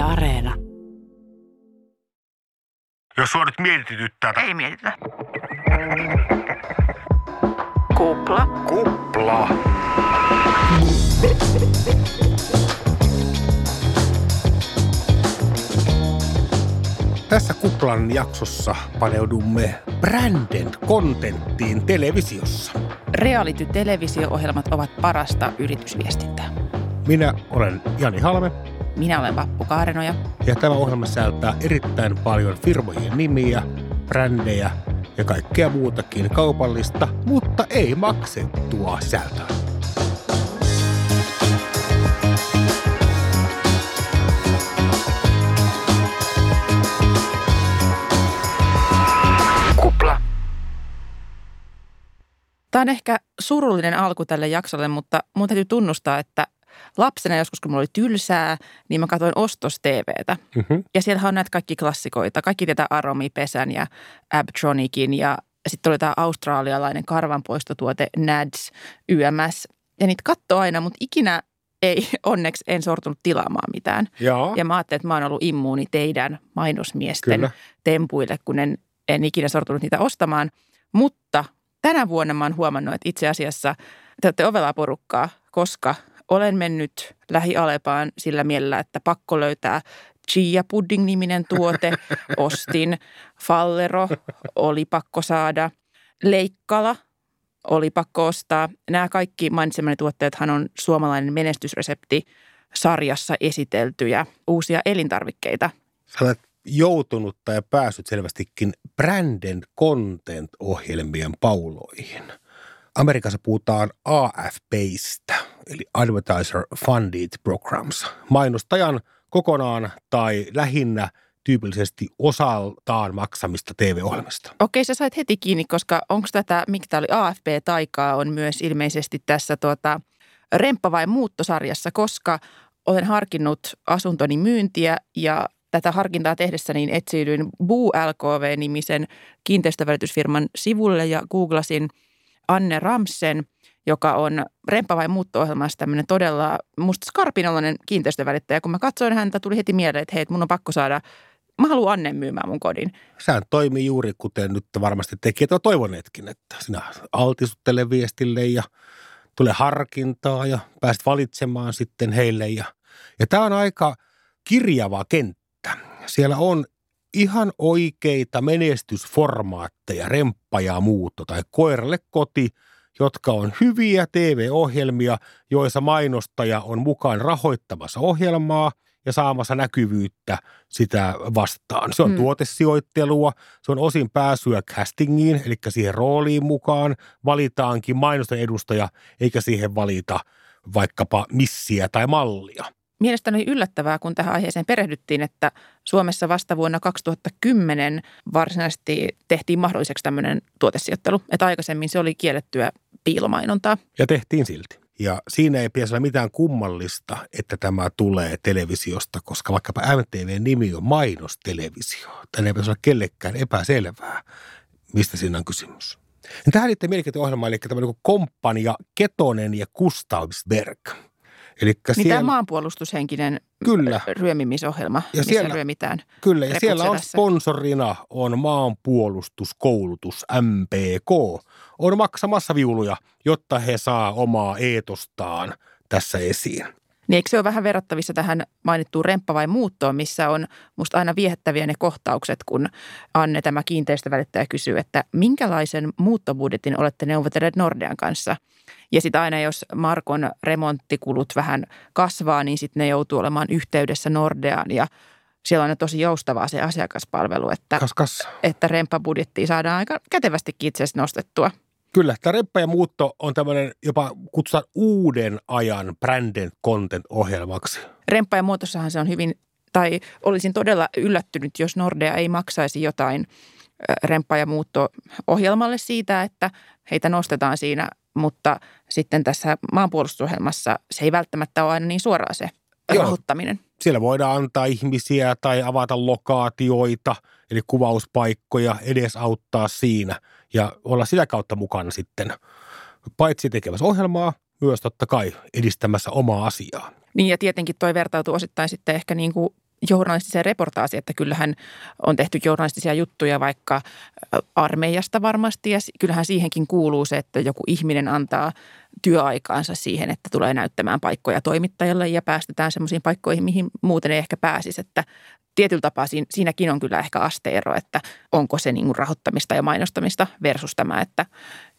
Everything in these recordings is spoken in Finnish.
Yle Areena. Jos sua nyt mietityttää. Ei mietitä. Kupla. Kupla. Tässä Kuplan jaksossa paneudumme branded contenttiin televisiossa. Reality-televisio-ohjelmat ovat parasta yritysviestintää. Minä olen Jani Halme Minä olen Vappu Kaarenoja. ja tämä ohjelma sisältää erittäin paljon firmojen nimiä, brändejä ja kaikkea muutakin kaupallista, mutta ei maksettua sisältöä. Kupla. Tämä on ehkä surullinen alku tälle jaksolle, mutta mun täytyy tunnustaa, että lapsena joskus, kun mulla oli tylsää, niin mä katsoin Ostos TVtä. Mm-hmm. Ja siellä on näitä kaikki klassikoita. Kaikki tietää Aromi Pesän ja Abtronicin ja sitten oli tämä australialainen karvanpoistotuote NADS, YMS. Ja niitä katsoo aina, mutta ikinä ei, onneksi en sortunut tilaamaan mitään. Joo. Ja mä ajattelin, että mä oon ollut immuuni teidän mainosmiesten Kyllä. tempuille, kun en, en ikinä sortunut niitä ostamaan. Mutta tänä vuonna mä oon huomannut, että itse asiassa te olette ovelaa porukkaa, koska olen mennyt lähialepaan sillä mielellä, että pakko löytää Chia Pudding-niminen tuote. Ostin Fallero, oli pakko saada. Leikkala, oli pakko ostaa. Nämä kaikki mainitsemani tuotteethan on suomalainen menestysresepti sarjassa esiteltyjä uusia elintarvikkeita. Sä olet joutunut tai päässyt selvästikin branded content-ohjelmien pauloihin. Amerikassa puhutaan AFPistä, eli Advertiser Funded Programs. Mainostajan kokonaan tai lähinnä tyypillisesti osaltaan maksamista TV-ohjelmista. Okei, sä sait heti kiinni, koska onko tätä, mikä tämä oli, AFP-taikaa on myös ilmeisesti tässä tuota, Remppa vai muuttosarjassa, koska olen harkinnut asuntoni myyntiä ja tätä harkintaa tehdessä niin etsiydyin Buu LKV-nimisen kiinteistövälitysfirman sivulle ja googlasin Anne Ramsen, joka on Remppa vai muutto-ohjelmassa tämmöinen todella musta skarpinoloinen kiinteistövälittäjä. Kun mä katsoin häntä, tuli heti mieleen, että hei, mun on pakko saada, mä haluan Annen myymään mun kodin. Sään toimii juuri kuten nyt varmasti tekijät ovat toivoneetkin, että sinä altistut tälle viestille ja tulee harkintaa ja pääset valitsemaan sitten heille. Ja, ja tämä on aika kirjava kenttä. Siellä on ihan oikeita menestysformaatteja, remppa ja muutto tai koiralle koti, jotka on hyviä TV-ohjelmia, joissa mainostaja on mukaan rahoittamassa ohjelmaa ja saamassa näkyvyyttä sitä vastaan. Se on Mm. tuotesijoittelua, se on osin pääsyä castingiin, eli siihen rooliin mukaan valitaankin mainostajan edustaja, eikä siihen valita vaikkapa missiä tai mallia. Mielestäni yllättävää, kun tähän aiheeseen perehdyttiin, että Suomessa vasta vuonna 2010 varsinaisesti tehtiin mahdolliseksi tämmöinen tuotesijoittelu. Että aikaisemmin se oli kiellettyä piilomainontaa. Ja tehtiin silti. Ja siinä ei pitäisi olla mitään kummallista, että tämä tulee televisiosta, koska vaikkapa MTV-nimi on mainostelevisio. Tänne ei pitäisi olla kellekään epäselvää, mistä siinä on kysymys. Tähän liittyy mielenkiintoinen ohjelma, eli kuin komppania Ketonen ja Gustavsberg. Eli Niin siellä, tämä maanpuolustushenkinen Kyllä. ryömimisohjelma, Ja missä siellä- ryömitään. Kyllä, ja siellä on sponsorina on maanpuolustuskoulutus MPK. On maksamassa viuluja, jotta he saa omaa eetostaan tässä esiin. Niin eikö se ole vähän verrattavissa tähän mainittuun remppa vai muuttoon, missä on musta aina viehättäviä ne kohtaukset, kun Anne tämä kiinteistövälittäjä kysyy, että minkälaisen muuttobudjetin olette neuvotelleet Nordean kanssa. Ja sitten aina jos Markon remonttikulut vähän kasvaa, niin sitten ne joutuu olemaan yhteydessä Nordeaan ja siellä on tosi joustavaa se asiakaspalvelu, että, Kas, kas. että remppabudjettia saadaan aika kätevästikin itse asiassa nostettua. Kyllä, tämä Reppa ja muutto on tämmöinen jopa kutsutaan uuden ajan branded content-ohjelmaksi. Remppa ja muotossahan se on hyvin, tai olisin todella yllättynyt, jos Nordea ei maksaisi jotain remppa ja muutto ohjelmalle siitä, että heitä nostetaan siinä, mutta sitten tässä maanpuolustusohjelmassa se ei välttämättä ole aina niin suoraa se Joo. rahoittaminen. Siellä voidaan antaa ihmisiä tai avata lokaatioita, eli kuvauspaikkoja, edesauttaa siinä ja olla sitä kautta mukana sitten paitsi tekemässä ohjelmaa, myös totta kai edistämässä omaa asiaa. Niin ja tietenkin toi vertautuu osittain sitten ehkä niin kuin journalistiseen reportaasiin, että kyllähän on tehty journalistisia juttuja vaikka armeijasta varmasti ja kyllähän siihenkin kuuluu se, että joku ihminen antaa työaikaansa siihen, että tulee näyttämään paikkoja toimittajalle ja päästetään semmoisiin paikkoihin, mihin muuten ei ehkä pääsisi, että tietyllä tapaa siinäkin on kyllä ehkä asteero, että onko se niin rahoittamista ja mainostamista versus tämä, että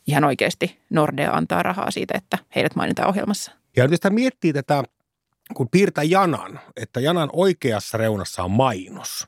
ihan oikeasti Nordea antaa rahaa siitä, että heidät mainitaan ohjelmassa. Ja nyt jos miettii tätä, kun piirtää janan, että janan oikeassa reunassa on mainos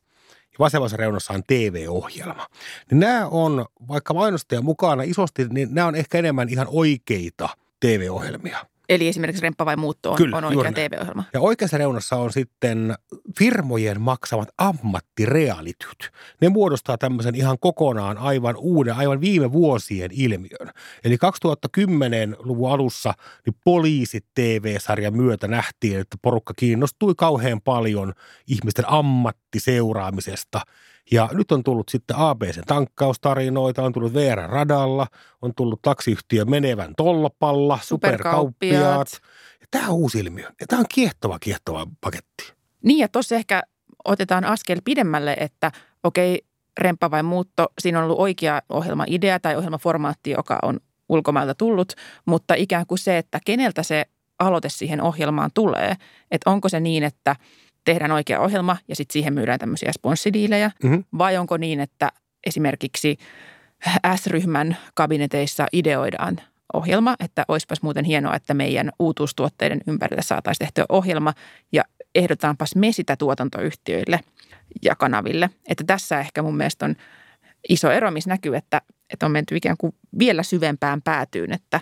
ja vasemmassa reunassa on TV-ohjelma, niin nämä on, vaikka mainostaja mukana isosti, niin nämä on ehkä enemmän ihan oikeita TV-ohjelmia. Eli esimerkiksi Remppa vai muutto on, Kyllä, on oikea TV-ohjelma. Ja oikeassa reunassa on sitten firmojen maksamat ammattirealityt. Ne muodostaa tämmöisen ihan kokonaan aivan uuden, aivan viime vuosien ilmiön. Eli 2010-luvun alussa niin poliisit TV-sarjan myötä nähtiin, että porukka kiinnostui kauhean paljon ihmisten ammattiseuraamisesta – ja nyt on tullut sitten ABCn tankkaustarinoita, on tullut VR-radalla, on tullut taksiyhtiö menevän tolpalla, superkauppiaat. Ja tämä on uusi ilmiö. Ja tämä on kiehtova, kiehtova paketti. Niin ja tuossa ehkä otetaan askel pidemmälle, että okei, remppa vai muutto, siinä on ollut oikea ohjelmaidea tai ohjelmaformaatti, joka on ulkomailta tullut, mutta ikään kuin se, että keneltä se aloite siihen ohjelmaan tulee, että onko se niin, että – tehdään oikea ohjelma ja sitten siihen myydään tämmöisiä sponssidiilejä? Mm-hmm. Vai onko niin, että esimerkiksi S-ryhmän kabineteissa ideoidaan ohjelma, että olisipas muuten hienoa, että meidän uutuustuotteiden ympärille saataisiin tehtyä ohjelma ja ehdotaanpas me sitä tuotantoyhtiöille ja kanaville. Että tässä ehkä mun mielestä on iso ero, missä näkyy, että, että on menty ikään kuin vielä syvempään päätyyn, että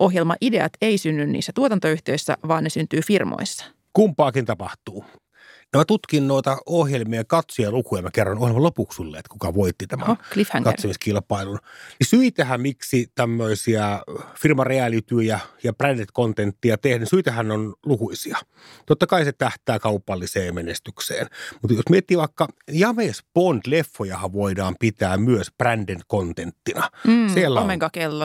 ohjelmaideat ei synny niissä tuotantoyhtiöissä, vaan ne syntyy firmoissa. Kumpaakin tapahtuu. No mä tutkin noita ohjelmia lukuja. Mä kerron ohjelman lopuksi sulle, että kuka voitti tämän oh, katsemiskilpailun. Niin syitähän, miksi tämmöisiä firmarealityjä ja branded contenttia tehdään, niin syitähän on lukuisia. Totta kai se tähtää kaupalliseen menestykseen. Mutta jos miettii vaikka James Bond-leffojahan voidaan pitää myös branded contenttina. Mm, siellä, on,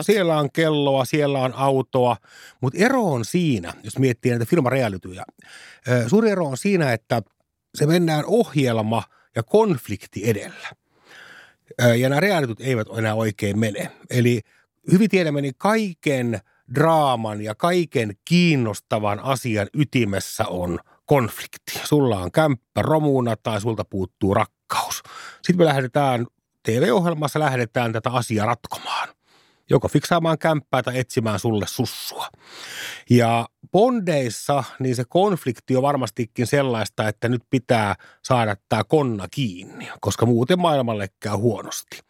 siellä on kelloa, siellä on autoa, mutta ero on siinä, jos miettii näitä firmarealityjä. Suuri ero on siinä, että – se mennään ohjelma ja konflikti edellä. Ja nämä reaalityt eivät enää oikein mene. Eli hyvin tiedämme, niin kaiken draaman ja kaiken kiinnostavan asian ytimessä on konflikti. Sulla on kämppä romuna tai sulta puuttuu rakkaus. Sitten me lähdetään, TV-ohjelmassa lähdetään tätä asiaa ratkomaan joko fiksaamaan kämppää tai etsimään sulle sussua. Ja bondeissa niin se konflikti on varmastikin sellaista, että nyt pitää saada tämä konna kiinni, koska muuten maailmalle käy huonosti.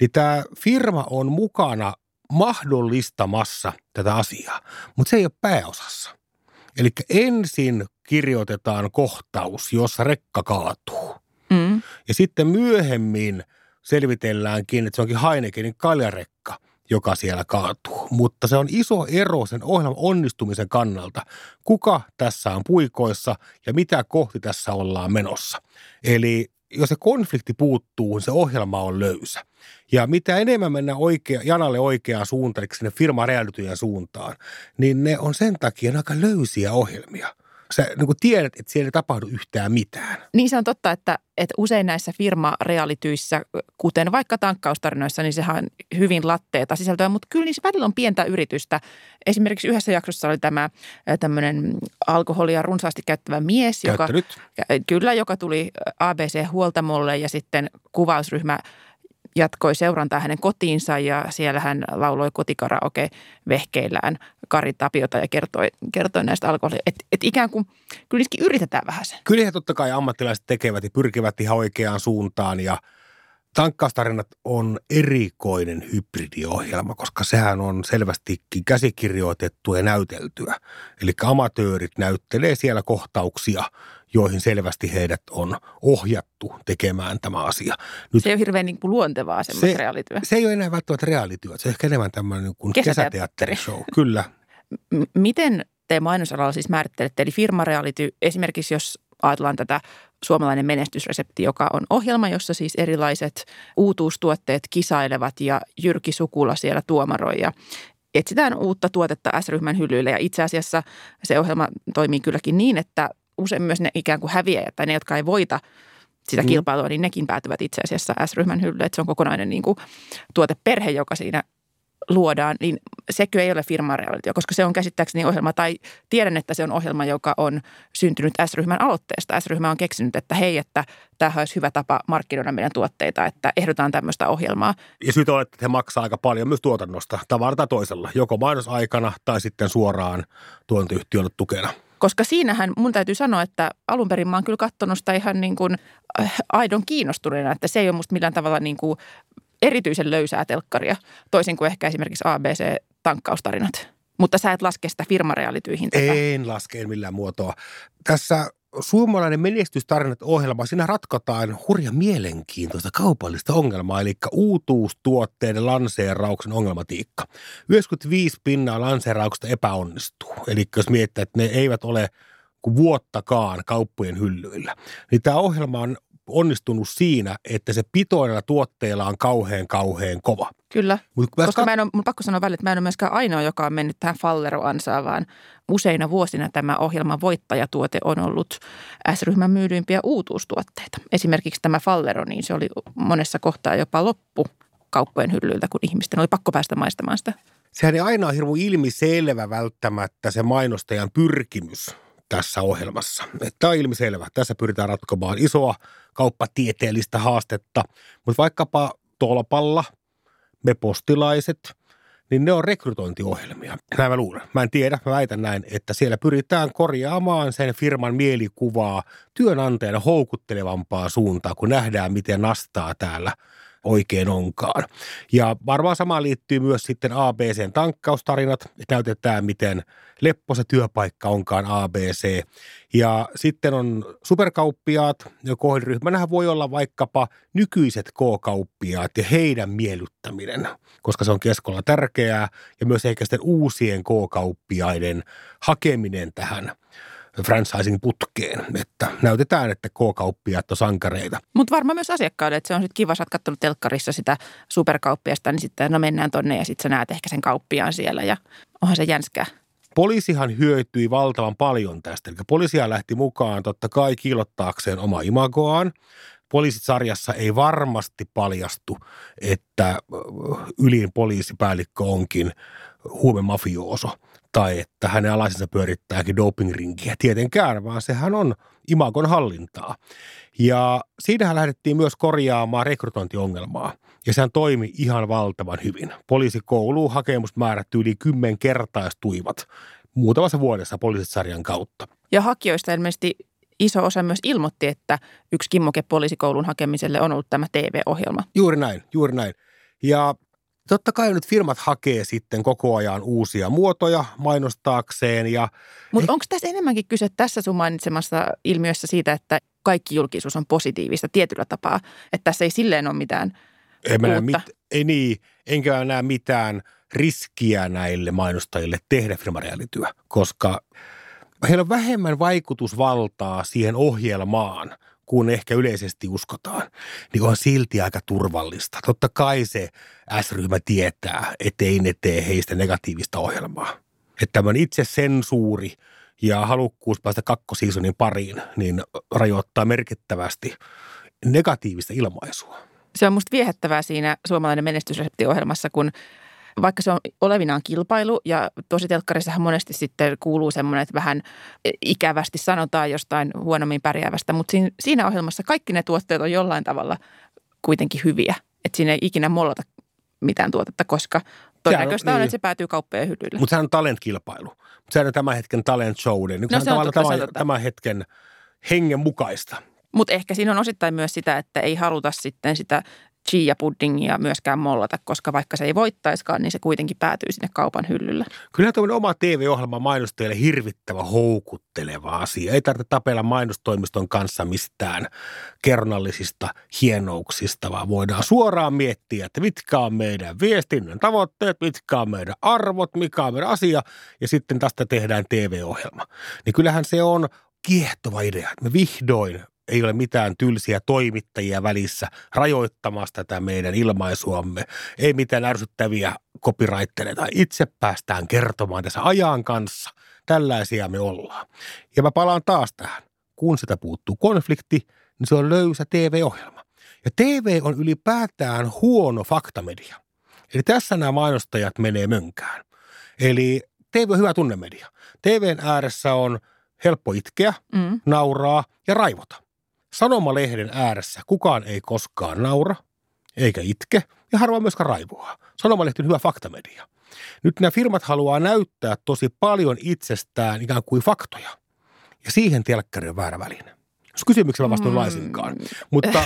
Niin tämä firma on mukana mahdollistamassa tätä asiaa, mutta se ei ole pääosassa. Eli ensin kirjoitetaan kohtaus, jossa rekka kaatuu. Mm. Ja sitten myöhemmin selvitelläänkin, että se onkin Heinekenin kaljarekka – joka siellä kaatuu. Mutta se on iso ero sen ohjelman onnistumisen kannalta. Kuka tässä on puikoissa ja mitä kohti tässä ollaan menossa. Eli jos se konflikti puuttuu, se ohjelma on löysä. Ja mitä enemmän mennään oikea, janalle oikeaan suuntaan, eli sinne firma suuntaan, niin ne on sen takia aika löysiä ohjelmia sä niin kuin tiedät, että siellä ei tapahdu yhtään mitään. Niin se on totta, että, että usein näissä firmarealityissä, kuten vaikka tankkaustarinoissa, niin sehän on hyvin latteeta sisältöä, mutta kyllä niissä välillä on pientä yritystä. Esimerkiksi yhdessä jaksossa oli tämä tämmöinen alkoholia runsaasti käyttävä mies, joka, kyllä, joka tuli ABC-huoltamolle ja sitten kuvausryhmä – jatkoi seurantaa hänen kotiinsa ja siellä hän lauloi kotikaraoke vehkeillään Kari Tapiota ja kertoi, kertoi näistä alkoholia. Että et ikään kuin kyllä yritetään vähän sen. Kyllä totta kai ammattilaiset tekevät ja pyrkivät ihan oikeaan suuntaan ja Tankkaustarinat on erikoinen hybridiohjelma, koska sehän on selvästikin käsikirjoitettu ja näyteltyä. Eli amatöörit näyttelee siellä kohtauksia, joihin selvästi heidät on ohjattu tekemään tämä asia. Nyt, se ei ole hirveän niin kuin luontevaa semmoista se, reaalityö. Se ei ole enää välttämättä reaalityö. Se on ehkä enemmän tämmöinen niin kuin kesäteatterishow. Kyllä. M- miten te mainosalalla siis määrittelette? Eli firmareality, esimerkiksi jos ajatellaan tätä suomalainen menestysresepti, joka on ohjelma, jossa siis erilaiset uutuustuotteet kisailevat ja Jyrki Sukula siellä tuomaroi ja etsitään uutta tuotetta S-ryhmän hyllyille ja itse asiassa se ohjelma toimii kylläkin niin, että usein myös ne ikään kuin häviäjät tai ne, jotka ei voita sitä mm. kilpailua, niin nekin päätyvät itse asiassa S-ryhmän hyllyyn. Että se on kokonainen niin kuin, tuoteperhe, joka siinä luodaan, niin sekö ei ole firman realitio, koska se on käsittääkseni ohjelma, tai tiedän, että se on ohjelma, joka on syntynyt S-ryhmän aloitteesta. S-ryhmä on keksinyt, että hei, että tämä olisi hyvä tapa markkinoida meidän tuotteita, että ehdotaan tämmöistä ohjelmaa. Ja syytä on, että he maksaa aika paljon myös tuotannosta tavalla tai toisella, joko mainosaikana tai sitten suoraan tuotantoyhtiölle tukena. Koska siinähän mun täytyy sanoa, että alun perin mä oon kyllä katsonut sitä ihan niin kuin äh, aidon kiinnostuneena, että se ei ole musta millään tavalla niin kuin erityisen löysää telkkaria, toisin kuin ehkä esimerkiksi ABC-tankkaustarinat. Mutta sä et laske sitä firmarealityihin tätä. En laske en millään muotoa. Tässä suomalainen menestystarinat ohjelma, siinä ratkotaan hurja mielenkiintoista kaupallista ongelmaa, eli uutuustuotteiden lanseerauksen ongelmatiikka. 95 pinnaa lanseerauksesta epäonnistuu. Eli jos miettii, että ne eivät ole kuin vuottakaan kauppojen hyllyillä, niin tämä ohjelma on onnistunut siinä, että se pitoilla tuotteilla on kauhean kauhean kova. Kyllä, Mut koska kat- mä en ole, mun pakko sanoa välillä, että mä en ole myöskään ainoa, joka on mennyt tähän Fallero-ansaan, vaan useina vuosina tämä ohjelman voittajatuote on ollut S-ryhmän myydyimpiä uutuustuotteita. Esimerkiksi tämä Fallero, niin se oli monessa kohtaa jopa loppu kauppojen hyllyiltä, kun ihmisten oli pakko päästä maistamaan sitä. Sehän ei aina ole hirveän ilmiselvä välttämättä se mainostajan pyrkimys tässä ohjelmassa. Tämä on ilmiselvä. Tässä pyritään ratkomaan isoa kauppatieteellistä haastetta, mutta vaikkapa tolpalla me postilaiset, niin ne on rekrytointiohjelmia. Näin mä luulen. Mä en tiedä, mä väitän näin, että siellä pyritään korjaamaan sen firman mielikuvaa työnantajana houkuttelevampaa suuntaan, kun nähdään, miten nastaa täällä – oikein onkaan. Ja varmaan sama liittyy myös sitten ABCn tankkaustarinat, näytetään miten leppo se työpaikka onkaan ABC. Ja sitten on superkauppiaat, ja kohderyhmänähän voi olla vaikkapa nykyiset K-kauppiaat ja heidän miellyttäminen, koska se on keskolla tärkeää, ja myös ehkä sitten uusien K-kauppiaiden hakeminen tähän franchising-putkeen, että näytetään, että K-kauppiaat on sankareita. Mutta varmaan myös asiakkaille, että se on sitten kiva, sä oot telkkarissa sitä superkauppiasta, niin sitten no mennään tonne ja sitten sä näet ehkä sen kauppiaan siellä ja onhan se jänskää. Poliisihan hyötyi valtavan paljon tästä. Eli poliisia lähti mukaan totta kai kiilottaakseen oma imagoaan. Poliisisarjassa ei varmasti paljastu, että ylin poliisipäällikkö onkin huumemafiooso – tai että hänen alaisensa pyörittääkin dopingrinkiä. Tietenkään, vaan sehän on imagon hallintaa. Ja siinähän lähdettiin myös korjaamaan rekrytointiongelmaa. Ja sehän toimi ihan valtavan hyvin. Poliisikouluun hakemusmäärät yli kymmenkertaistuivat muutamassa vuodessa poliisisarjan kautta. Ja hakijoista ilmeisesti iso osa myös ilmoitti, että yksi kimmoke poliisikoulun hakemiselle on ollut tämä TV-ohjelma. Juuri näin, juuri näin. Ja Totta kai nyt firmat hakee sitten koko ajan uusia muotoja mainostaakseen. Ja Mutta onko tässä enemmänkin kyse tässä sun mainitsemassa ilmiössä siitä, että kaikki julkisuus on positiivista tietyllä tapaa? Että tässä ei silleen ole mitään ei, uutta. Mit, ei niin, enkä näe mitään riskiä näille mainostajille tehdä firmareaalityö, koska heillä on vähemmän vaikutusvaltaa siihen ohjelmaan – kuin ehkä yleisesti uskotaan, niin on silti aika turvallista. Totta kai se S-ryhmä tietää, ettei ne tee heistä negatiivista ohjelmaa. Että tämmöinen itse sensuuri ja halukkuus päästä kakkosiisonin pariin, niin rajoittaa merkittävästi negatiivista ilmaisua. Se on musta viehättävää siinä suomalainen menestysreseptiohjelmassa, kun vaikka se on olevinaan kilpailu ja tosi telkkarissahan monesti sitten kuuluu semmoinen, että vähän ikävästi sanotaan jostain huonommin pärjäävästä, mutta siinä, ohjelmassa kaikki ne tuotteet on jollain tavalla kuitenkin hyviä. Että siinä ei ikinä mollata mitään tuotetta, koska todennäköistä on, niin. on, että se päätyy kauppojen hyllylle. Mutta sehän on talentkilpailu. Mutta sehän on tämän hetken talent show. Niin no, se on totta, tämän, tämän hetken hengen mukaista. Mutta ehkä siinä on osittain myös sitä, että ei haluta sitten sitä chia-puddingia myöskään mollata, koska vaikka se ei voittaiskaan, niin se kuitenkin päätyy sinne kaupan hyllylle. Kyllä tuo oma TV-ohjelma mainostajille hirvittävä houkutteleva asia. Ei tarvitse tapella mainostoimiston kanssa mistään kernallisista hienouksista, vaan voidaan suoraan miettiä, että mitkä on meidän viestinnän tavoitteet, mitkä on meidän arvot, mikä on meidän asia, ja sitten tästä tehdään TV-ohjelma. Niin kyllähän se on kiehtova idea, että me vihdoin ei ole mitään tylsiä toimittajia välissä rajoittamassa tätä meidän ilmaisuamme. Ei mitään ärsyttäviä copyrightereita. Itse päästään kertomaan tässä ajan kanssa tällaisia me ollaan. Ja mä palaan taas tähän. Kun sitä puuttuu konflikti, niin se on löysä TV-ohjelma. Ja TV on ylipäätään huono faktamedia. Eli tässä nämä mainostajat menee mönkään. Eli TV on hyvä tunnemedia. TVn ääressä on helppo itkeä, mm. nauraa ja raivota. Sanomalehden ääressä kukaan ei koskaan naura, eikä itke ja harvoin myöskään raivoa. Sanomalehti on hyvä faktamedia. Nyt nämä firmat haluaa näyttää tosi paljon itsestään ikään kuin faktoja. Ja siihen telkkari on väärä väline. Jos kysymyksellä vastaan mm. laisinkaan. Mutta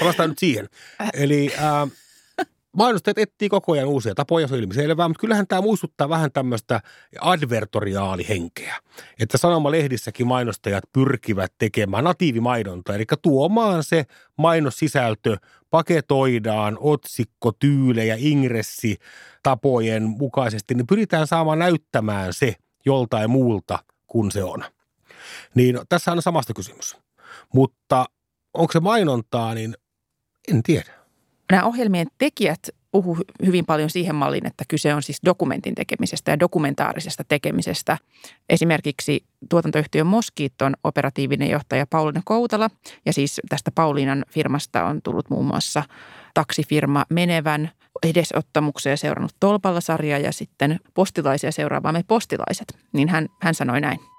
palastaan nyt siihen. Eli äh, mainostajat etsii koko ajan uusia tapoja, se on ilmiselvää, mutta kyllähän tämä muistuttaa vähän tämmöistä advertoriaalihenkeä. Että sanomalehdissäkin mainostajat pyrkivät tekemään natiivimainontaa, eli tuomaan se mainossisältö, paketoidaan otsikko, tyylejä, ingressi tapojen mukaisesti, niin pyritään saamaan näyttämään se joltain muulta kuin se on. Niin tässä on samasta kysymys. Mutta onko se mainontaa, niin en tiedä. Nämä ohjelmien tekijät puhuu hyvin paljon siihen malliin, että kyse on siis dokumentin tekemisestä ja dokumentaarisesta tekemisestä. Esimerkiksi tuotantoyhtiön Moskiiton operatiivinen johtaja Pauliina Koutala ja siis tästä Pauliinan firmasta on tullut muun muassa taksifirma Menevän edesottamuksia seurannut Tolpalla-sarja ja sitten postilaisia seuraavaamme postilaiset. Niin hän, hän sanoi näin.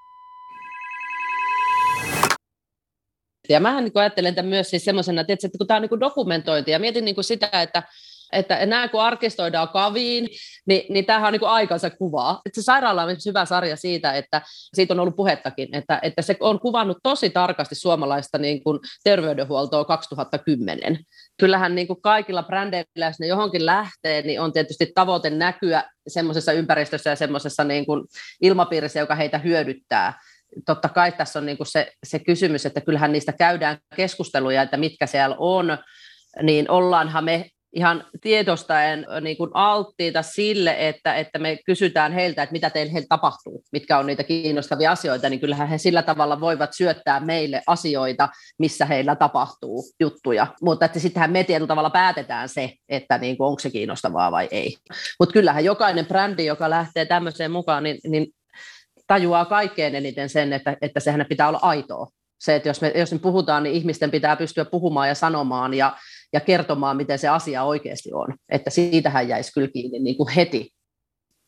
Ja mähän niin ajattelen tämän myös siis semmoisena, että, kun tämä on niin dokumentointi ja mietin niin sitä, että että nämä kun arkistoidaan kaviin, niin, niin tämähän on niin aikansa kuvaa. Että se sairaala on hyvä sarja siitä, että siitä on ollut puhettakin, että, että se on kuvannut tosi tarkasti suomalaista niin kuin terveydenhuoltoa 2010. Kyllähän niin kuin kaikilla brändeillä, jos ne johonkin lähtee, niin on tietysti tavoite näkyä semmoisessa ympäristössä ja semmoisessa niin ilmapiirissä, joka heitä hyödyttää totta kai tässä on niin kuin se, se kysymys, että kyllähän niistä käydään keskusteluja, että mitkä siellä on, niin ollaanhan me ihan tietostaen niin kuin alttiita sille, että, että me kysytään heiltä, että mitä teille heiltä tapahtuu, mitkä on niitä kiinnostavia asioita, niin kyllähän he sillä tavalla voivat syöttää meille asioita, missä heillä tapahtuu juttuja. Mutta että sittenhän me tietyllä tavalla päätetään se, että niin kuin, onko se kiinnostavaa vai ei. Mutta kyllähän jokainen brändi, joka lähtee tämmöiseen mukaan, niin, niin tajuaa kaikkein eniten sen, että, että sehän pitää olla aitoa. Se, että jos me, jos me puhutaan, niin ihmisten pitää pystyä puhumaan ja sanomaan ja, ja kertomaan, miten se asia oikeasti on. Että siitähän jäisi kyllä kiinni niin kuin heti.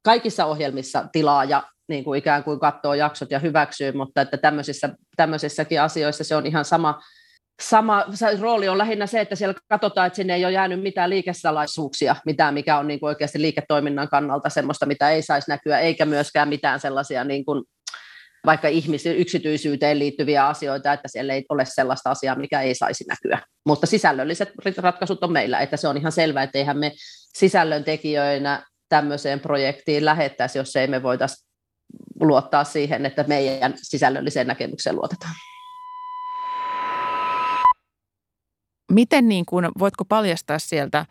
Kaikissa ohjelmissa tilaa ja niin kuin ikään kuin katsoo jaksot ja hyväksyy, mutta että tämmöisissä, tämmöisissäkin asioissa se on ihan sama, sama rooli on lähinnä se, että siellä katsotaan, että sinne ei ole jäänyt mitään liikesalaisuuksia, mitään mikä on niin kuin oikeasti liiketoiminnan kannalta semmoista, mitä ei saisi näkyä, eikä myöskään mitään sellaisia niin kuin vaikka ihmisen yksityisyyteen liittyviä asioita, että siellä ei ole sellaista asiaa, mikä ei saisi näkyä. Mutta sisällölliset ratkaisut on meillä, että se on ihan selvää, että eihän me sisällön tekijöinä tämmöiseen projektiin lähettäisi, jos ei me voitaisiin luottaa siihen, että meidän sisällölliseen näkemykseen luotetaan. Miten niin kuin, voitko paljastaa sieltä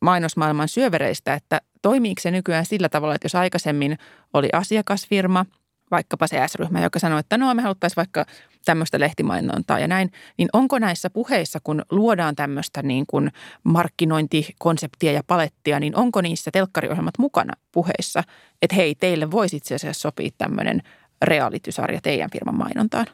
mainosmaailman syövereistä, että toimiiko se nykyään sillä tavalla, että jos aikaisemmin oli asiakasfirma, vaikkapa se S-ryhmä, joka sanoi, että no me haluttaisiin vaikka tämmöistä lehtimainontaa ja näin, niin onko näissä puheissa, kun luodaan tämmöistä niin kuin markkinointikonseptia ja palettia, niin onko niissä telkkariohjelmat mukana puheissa, että hei, teille voisi itse asiassa sopia tämmöinen realitysarja teidän firman mainontaan?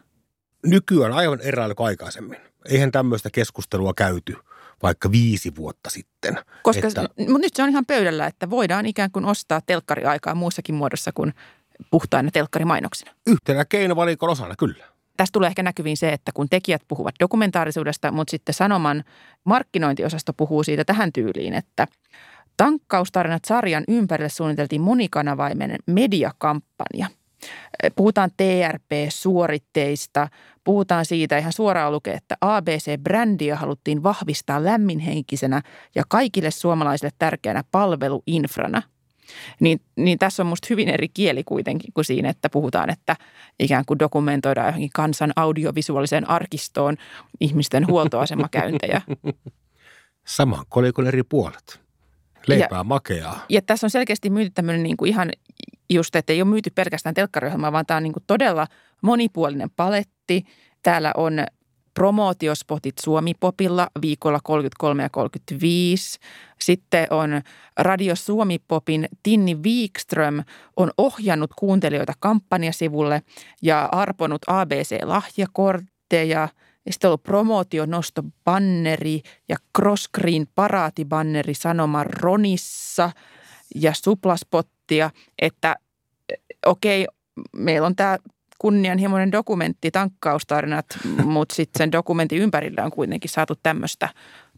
Nykyään aivan eräällä kuin aikaisemmin eihän tämmöistä keskustelua käyty vaikka viisi vuotta sitten. Koska, että, mutta nyt se on ihan pöydällä, että voidaan ikään kuin ostaa telkkariaikaa muussakin muodossa kuin puhtaina telkkarimainoksina. Yhtenä keinovalikon osana, kyllä. Tässä tulee ehkä näkyviin se, että kun tekijät puhuvat dokumentaarisuudesta, mutta sitten Sanoman markkinointiosasto puhuu siitä tähän tyyliin, että tankkaustarinat sarjan ympärille suunniteltiin monikanavainen mediakampanja – Puhutaan TRP-suoritteista, puhutaan siitä ihan suoraan lukee, että ABC-brändiä haluttiin vahvistaa lämminhenkisenä ja kaikille suomalaisille tärkeänä palveluinfrana. Niin, niin tässä on musta hyvin eri kieli kuitenkin kuin siinä, että puhutaan, että ikään kuin dokumentoidaan johonkin kansan audiovisuaaliseen arkistoon ihmisten huoltoasemakäyntejä. Sama kolikon eri puolet. Leipää ja, makeaa. Ja tässä on selkeästi myyty tämmöinen niin kuin ihan just, että ei ole myyty pelkästään telkkariohjelmaa, vaan tämä on niin kuin todella monipuolinen paletti. Täällä on promotiospotit Suomi-popilla viikolla 33 ja 35. Sitten on Radio Suomi-popin Tinni Wikström on ohjannut kuuntelijoita kampanjasivulle ja arponut ABC-lahjakortteja. Ja sitten on ollut promootionostobanneri ja crosscreen paraatibanneri sanoma Ronissa ja suplaspottia, että okei, meillä on tämä kunnianhimoinen dokumentti, tankkaustarinat, mutta sitten sen dokumentin ympärillä on kuitenkin saatu tämmöistä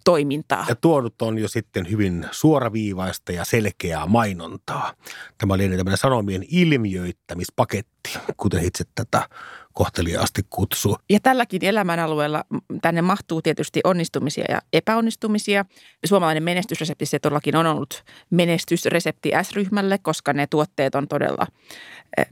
toimintaa. Ja tuonut on jo sitten hyvin suoraviivaista ja selkeää mainontaa. Tämä oli tämmöinen sanomien ilmiöittämispaketti, kuten itse tätä kohteliaasti kutsuu. Ja tälläkin elämänalueella tänne mahtuu tietysti onnistumisia ja epäonnistumisia. Suomalainen menestysresepti se todellakin on ollut menestysresepti S-ryhmälle, koska ne tuotteet on todella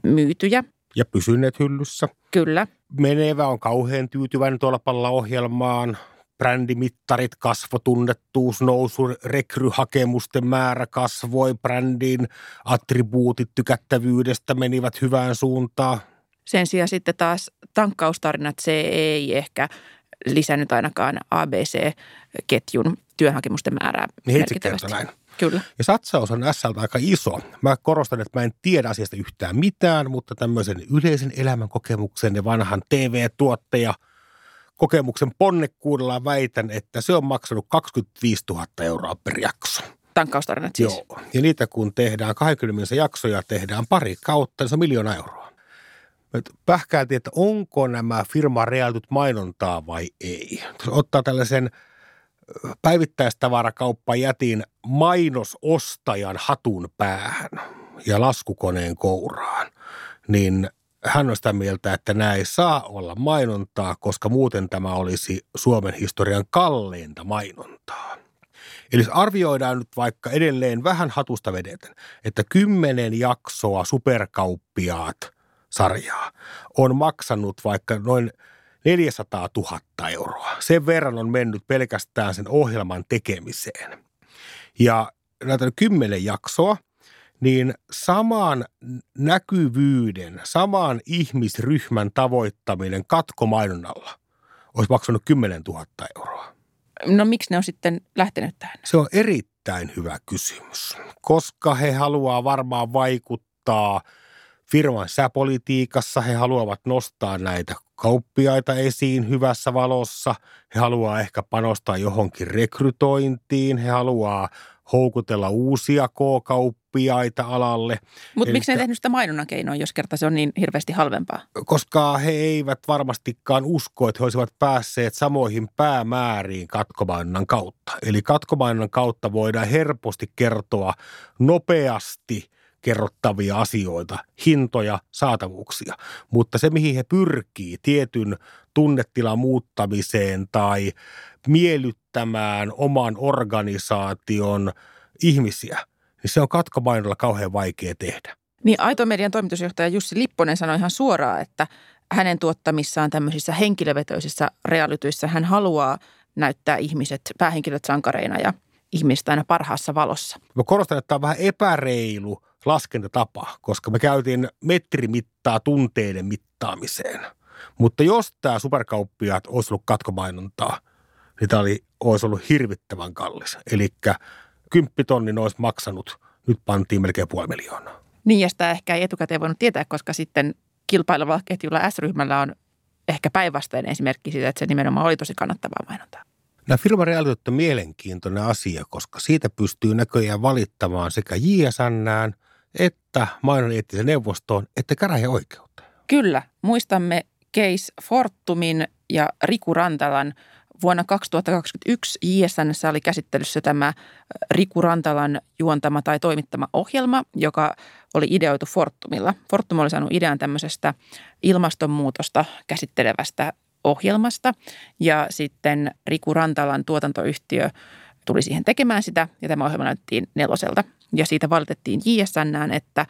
myytyjä ja pysyneet hyllyssä. Kyllä. Menevä on kauhean tyytyväinen tuolla ohjelmaan. Brändimittarit kasvo, tunnettuus nousu, rekryhakemusten määrä kasvoi, brändin attribuutit tykättävyydestä menivät hyvään suuntaan. Sen sijaan sitten taas tankkaustarinat, se ei ehkä lisännyt ainakaan ABC-ketjun työhakemusten määrää niin merkittävästi. näin. Kyllä. Ja satsaus on SLtä aika iso. Mä korostan, että mä en tiedä asiasta yhtään mitään, mutta tämmöisen yleisen elämän kokemuksen ja vanhan TV-tuottaja kokemuksen ponnekkuudella väitän, että se on maksanut 25 000 euroa per jakso. Tankkaustarinat siis? Joo. Ja niitä kun tehdään 20 jaksoja, tehdään pari kautta, niin se on miljoona euroa. Pähkäiltiin, että onko nämä firma reaalitut mainontaa vai ei. Ottaa tällaisen – päivittäistavarakauppa jätin mainosostajan hatun päähän ja laskukoneen kouraan, niin hän on sitä mieltä, että nämä ei saa olla mainontaa, koska muuten tämä olisi Suomen historian kalleinta mainontaa. Eli arvioidaan nyt vaikka edelleen vähän hatusta vedeten, että kymmenen jaksoa superkauppiaat sarjaa on maksanut vaikka noin – 400 000 euroa. Sen verran on mennyt pelkästään sen ohjelman tekemiseen. Ja näitä kymmenen jaksoa, niin saman näkyvyyden, saman ihmisryhmän tavoittaminen katkomainonnalla olisi maksanut 10 000 euroa. No miksi ne on sitten lähtenyt tähän? Se on erittäin hyvä kysymys, koska he haluaa varmaan vaikuttaa – firman säpolitiikassa. He haluavat nostaa näitä kauppiaita esiin hyvässä valossa. He haluaa ehkä panostaa johonkin rekrytointiin. He haluaa houkutella uusia K-kauppiaita alalle. Mutta miksi ne tehnyt sitä mainonnan keinoa, jos kerta se on niin hirveästi halvempaa? Koska he eivät varmastikaan usko, että he olisivat päässeet samoihin päämääriin katkomainonnan kautta. Eli katkomainonnan kautta voidaan helposti kertoa nopeasti – kerrottavia asioita, hintoja, saatavuuksia. Mutta se, mihin he pyrkii, tietyn tunnetilan muuttamiseen tai miellyttämään oman organisaation ihmisiä, niin se on katkomainolla kauhean vaikea tehdä. Niin Aito Median toimitusjohtaja Jussi Lipponen sanoi ihan suoraan, että hänen tuottamissaan tämmöisissä henkilövetoisissa realityissa hän haluaa näyttää ihmiset, päähenkilöt sankareina ja ihmistä aina parhaassa valossa. Mä korostan, että tämä on vähän epäreilu – laskentatapa, koska me käytiin metrimittaa tunteiden mittaamiseen. Mutta jos tämä superkauppiaat olisi ollut katkomainontaa, niin tämä oli, olisi ollut hirvittävän kallis. Eli kymppitonnin olisi maksanut, nyt pantiin melkein puoli miljoonaa. Niin ja sitä ehkä ei etukäteen voinut tietää, koska sitten kilpailevalla ketjulla S-ryhmällä on ehkä päinvastainen esimerkki siitä, että se nimenomaan oli tosi kannattavaa mainontaa. Nämä firmarealityt on mielenkiintoinen asia, koska siitä pystyy näköjään valittamaan sekä JSNään että mainon eettisen neuvostoon, että käräjäoikeuteen. Kyllä. Muistamme case Fortumin ja Riku Rantalan Vuonna 2021 JSN oli käsittelyssä tämä Riku Rantalan juontama tai toimittama ohjelma, joka oli ideoitu Fortumilla. Fortum oli saanut idean tämmöisestä ilmastonmuutosta käsittelevästä ohjelmasta ja sitten Riku Rantalan tuotantoyhtiö tuli siihen tekemään sitä ja tämä ohjelma näyttiin neloselta ja siitä valitettiin JSNään, että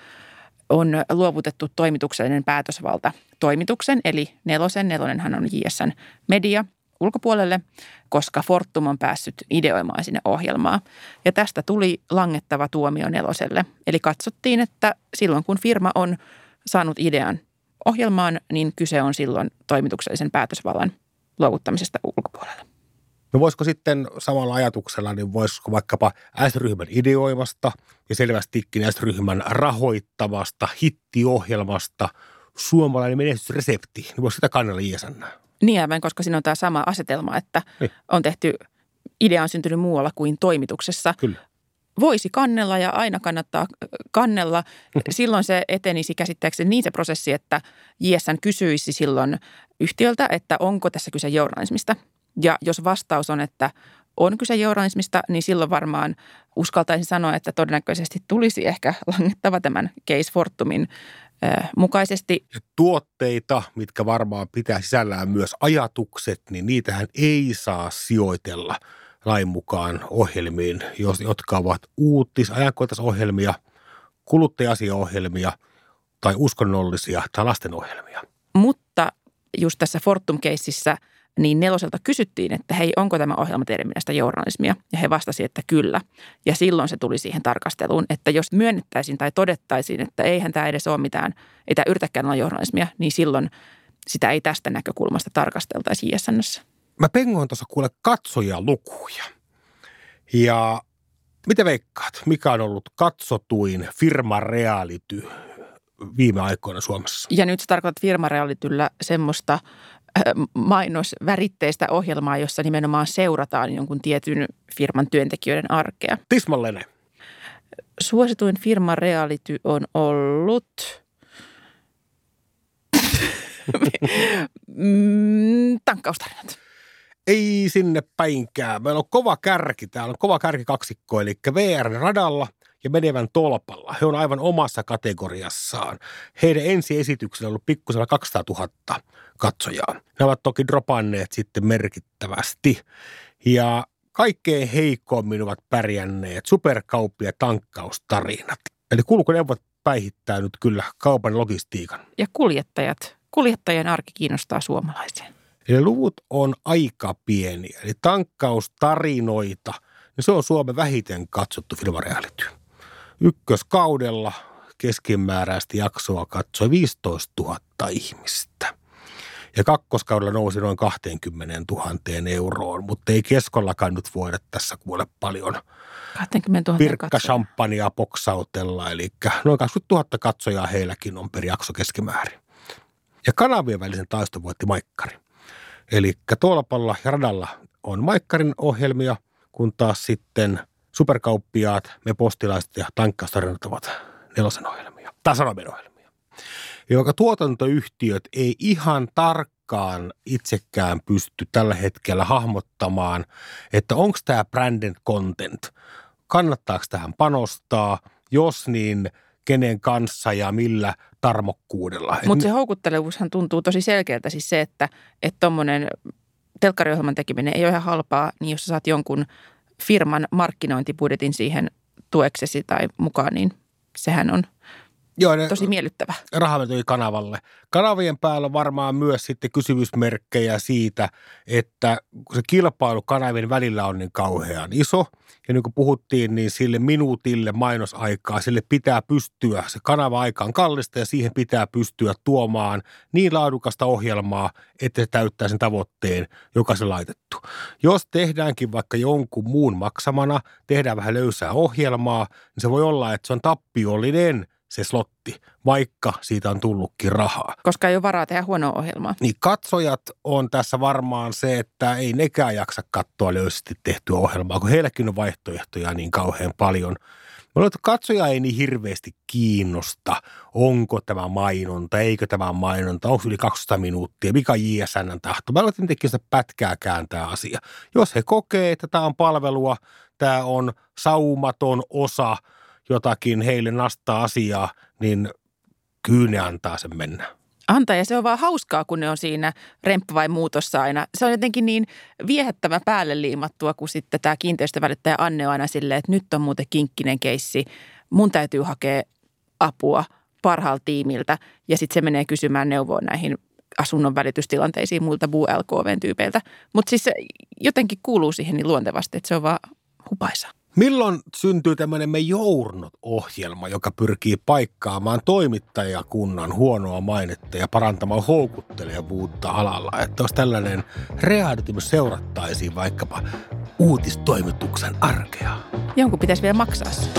on luovutettu toimituksellinen päätösvalta toimituksen, eli nelosen, nelonenhan on JSN media ulkopuolelle, koska Fortum on päässyt ideoimaan sinne ohjelmaa. Ja tästä tuli langettava tuomio neloselle. Eli katsottiin, että silloin kun firma on saanut idean ohjelmaan, niin kyse on silloin toimituksellisen päätösvallan luovuttamisesta ulkopuolelle. No voisiko sitten samalla ajatuksella, niin voisiko vaikkapa S-ryhmän ideoimasta ja selvästikin S-ryhmän rahoittamasta hittiohjelmasta suomalainen menestysresepti, niin voisi sitä kannella Jeesannaa? Niin aivan, koska siinä on tämä sama asetelma, että Niin. on tehty, idea on syntynyt muualla kuin toimituksessa. Kyllä. Voisi kannella ja aina kannattaa kannella. Silloin se etenisi käsittääkseni niin se prosessi, että JSN kysyisi silloin yhtiöltä, että onko tässä kyse journalismista. Ja jos vastaus on, että on kyse journalismista, niin silloin varmaan uskaltaisin sanoa, että todennäköisesti tulisi ehkä langettava tämän Case Fortumin mukaisesti. Ja tuotteita, mitkä varmaan pitää sisällään myös ajatukset, niin niitähän ei saa sijoitella lain mukaan ohjelmiin, jos- jotka ovat uutis- ajankohtaisohjelmia, kuluttaja-asiaohjelmia tai uskonnollisia tai lastenohjelmia. Mutta just tässä Fortum-keississä niin neloselta kysyttiin, että hei, onko tämä ohjelma teidän mielestä journalismia? Ja he vastasivat, että kyllä. Ja silloin se tuli siihen tarkasteluun, että jos myönnettäisiin tai todettaisiin, että eihän tämä edes ole mitään, ei tämä yritäkään olla journalismia, niin silloin sitä ei tästä näkökulmasta tarkasteltaisi JSNssä. Mä pengoin tuossa kuule katsojalukuja. Ja mitä veikkaat, mikä on ollut katsotuin firma reality viime aikoina Suomessa? Ja nyt sä tarkoitat firmarealityllä semmoista äh, mainosväritteistä ohjelmaa, jossa nimenomaan seurataan jonkun tietyn firman työntekijöiden arkea. Tismalleen. Suosituin firman reality on ollut mm, tankkaustarinat. Ei sinne päinkään. Meillä on kova kärki. Täällä on kova kärki kaksikko, eli VR-radalla ja menevän tolpalla. He on aivan omassa kategoriassaan. Heidän ensiesityksellä on ollut pikkusella 200 000 katsojaa. Ne ovat toki dropanneet sitten merkittävästi. Ja kaikkein heikommin ovat pärjänneet superkauppi- ja tankkaustarinat. Eli kulkuneuvot päihittää nyt kyllä kaupan logistiikan. Ja kuljettajat. Kuljettajien arki kiinnostaa suomalaisia. Eli luvut on aika pieniä. Eli tankkaustarinoita, niin se on Suomen vähiten katsottu filmareality. Ykköskaudella keskimääräistä jaksoa katsoi 15 000 ihmistä. Ja kakkoskaudella nousi noin 20 000 euroon, mutta ei keskollakaan nyt voida tässä kuule paljon 20 000 pirkka katsojaa. champagnea poksautella. Eli noin 20 000 katsojaa heilläkin on per jakso keskimäärin. Ja kanavien välisen taiston voitti Maikkari. Eli Tolpalla ja Radalla on Maikkarin ohjelmia, kun taas sitten superkauppiaat, me postilaiset ja tankkaustarinat ovat nelosen ohjelmia, tai sanomen ohjelmia. Vaikka tuotantoyhtiöt ei ihan tarkkaan itsekään pysty tällä hetkellä hahmottamaan, että onko tämä branded content, kannattaako tähän panostaa, jos niin kenen kanssa ja millä tarmokkuudella. Mutta se houkuttelevuushan tuntuu tosi selkeältä siis se, että tuommoinen telkkariohjelman tekeminen ei ole ihan halpaa, niin jos sä saat jonkun firman markkinointibudjetin siihen tueksesi tai mukaan, niin sehän on Joo, ne tosi miellyttävä. rahavetoi kanavalle. Kanavien päällä on varmaan myös sitten kysymysmerkkejä siitä, että kun se kilpailu kanavien välillä on niin kauhean iso, ja niin kuin puhuttiin, niin sille minuutille mainosaikaa, sille pitää pystyä, se kanava-aika on kallista ja siihen pitää pystyä tuomaan niin laadukasta ohjelmaa, että se täyttää sen tavoitteen, joka se laitettu. Jos tehdäänkin vaikka jonkun muun maksamana, tehdään vähän löysää ohjelmaa, niin se voi olla, että se on tappiollinen se slotti, vaikka siitä on tullutkin rahaa. Koska ei ole varaa tehdä huonoa ohjelmaa. Niin katsojat on tässä varmaan se, että ei nekään jaksa katsoa löysästi tehtyä ohjelmaa, kun heilläkin on vaihtoehtoja niin kauhean paljon. Mä luulen, että katsoja ei niin hirveästi kiinnosta, onko tämä mainonta, eikö tämä mainonta, onko yli 200 minuuttia, mikä JSN tahto. Mä luulen, että sitä pätkää kääntää asia. Jos he kokee, että tämä on palvelua, tämä on saumaton osa jotakin heille nastaa asiaa, niin kyllä ne antaa sen mennä. Antaa ja se on vaan hauskaa, kun ne on siinä remppa vai muutossa aina. Se on jotenkin niin viehättävä päälle liimattua, kun sitten tämä kiinteistövälittäjä Anne on aina silleen, että nyt on muuten kinkkinen keissi. Mun täytyy hakea apua parhaalta tiimiltä ja sitten se menee kysymään neuvoa näihin asunnon välitystilanteisiin muilta Buu LKVn tyypeiltä. Mutta siis se jotenkin kuuluu siihen niin luontevasti, että se on vaan hupaisa. Milloin syntyy tämmöinen Me Journot-ohjelma, joka pyrkii paikkaamaan toimittajakunnan huonoa mainetta ja parantamaan houkuttelevuutta alalla? Että olisi tällainen reality, seurattaisiin vaikkapa uutistoimituksen arkea. Jonkun pitäisi vielä maksaa se.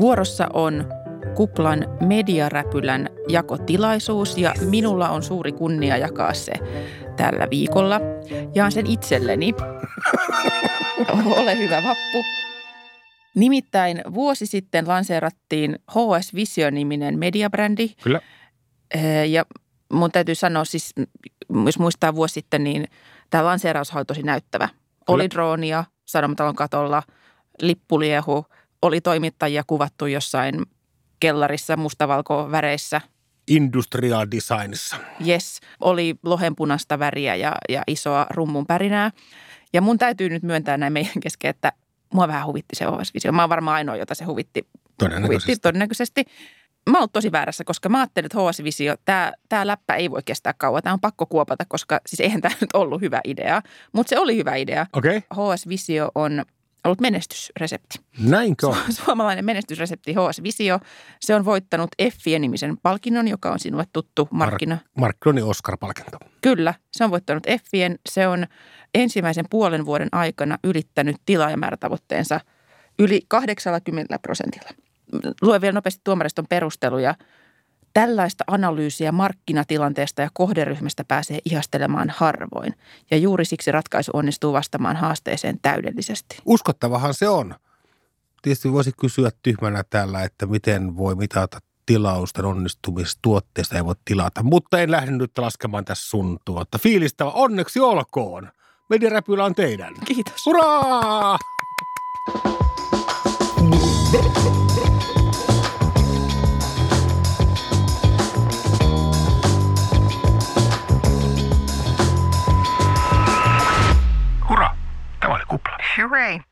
Vuorossa on Kuplan mediaräpylän jakotilaisuus ja minulla on suuri kunnia jakaa se tällä viikolla. Jaan sen itselleni. Ole hyvä vappu. Nimittäin vuosi sitten lanseerattiin HS Vision-niminen mediabrändi. Kyllä. Ja mun täytyy sanoa siis, jos muistaa vuosi sitten, niin tämä lanseeraus oli tosi näyttävä. Oli droonia Sanomatalon katolla, lippuliehu, oli toimittajia kuvattu jossain kellarissa mustavalko väreissä. Industrial designissa. Yes, oli lohenpunasta väriä ja, ja isoa rummun pärinää. Ja mun täytyy nyt myöntää näin meidän kesken, että mua vähän huvitti se OS-visio. Mä oon varmaan ainoa, jota se huvitti Todennäköisesti. Huvitti todennäköisesti. Mä oon tosi väärässä, koska mä ajattelin, että HS-visio, tämä, tämä läppä ei voi kestää kauan. Tämä on pakko kuopata, koska siis eihän tämä nyt ollut hyvä idea. Mutta se oli hyvä idea. Okay. HS-visio on ollut menestysresepti. näinkö on? Suomalainen menestysresepti HS-visio. Se on voittanut Effien-nimisen palkinnon, joka on sinulle tuttu markkina. Markkinoinnin Oscar-palkinto. Kyllä, se on voittanut Effien. Se on ensimmäisen puolen vuoden aikana ylittänyt tilaajamäärätavoitteensa yli 80 prosentilla. Luen vielä nopeasti tuomariston perusteluja. Tällaista analyysiä markkinatilanteesta ja kohderyhmästä pääsee ihastelemaan harvoin. Ja juuri siksi ratkaisu onnistuu vastaamaan haasteeseen täydellisesti. Uskottavahan se on. Tietysti voisi kysyä tyhmänä täällä, että miten voi mitata tilausten onnistumista tuotteesta ei voi tilata. Mutta en lähde nyt laskemaan tässä sun tuotta. Fiilistä onneksi olkoon. Mediaräpylä on teidän. Kiitos. Hurraa! Hurra. Tämä oli kupla. Hooray.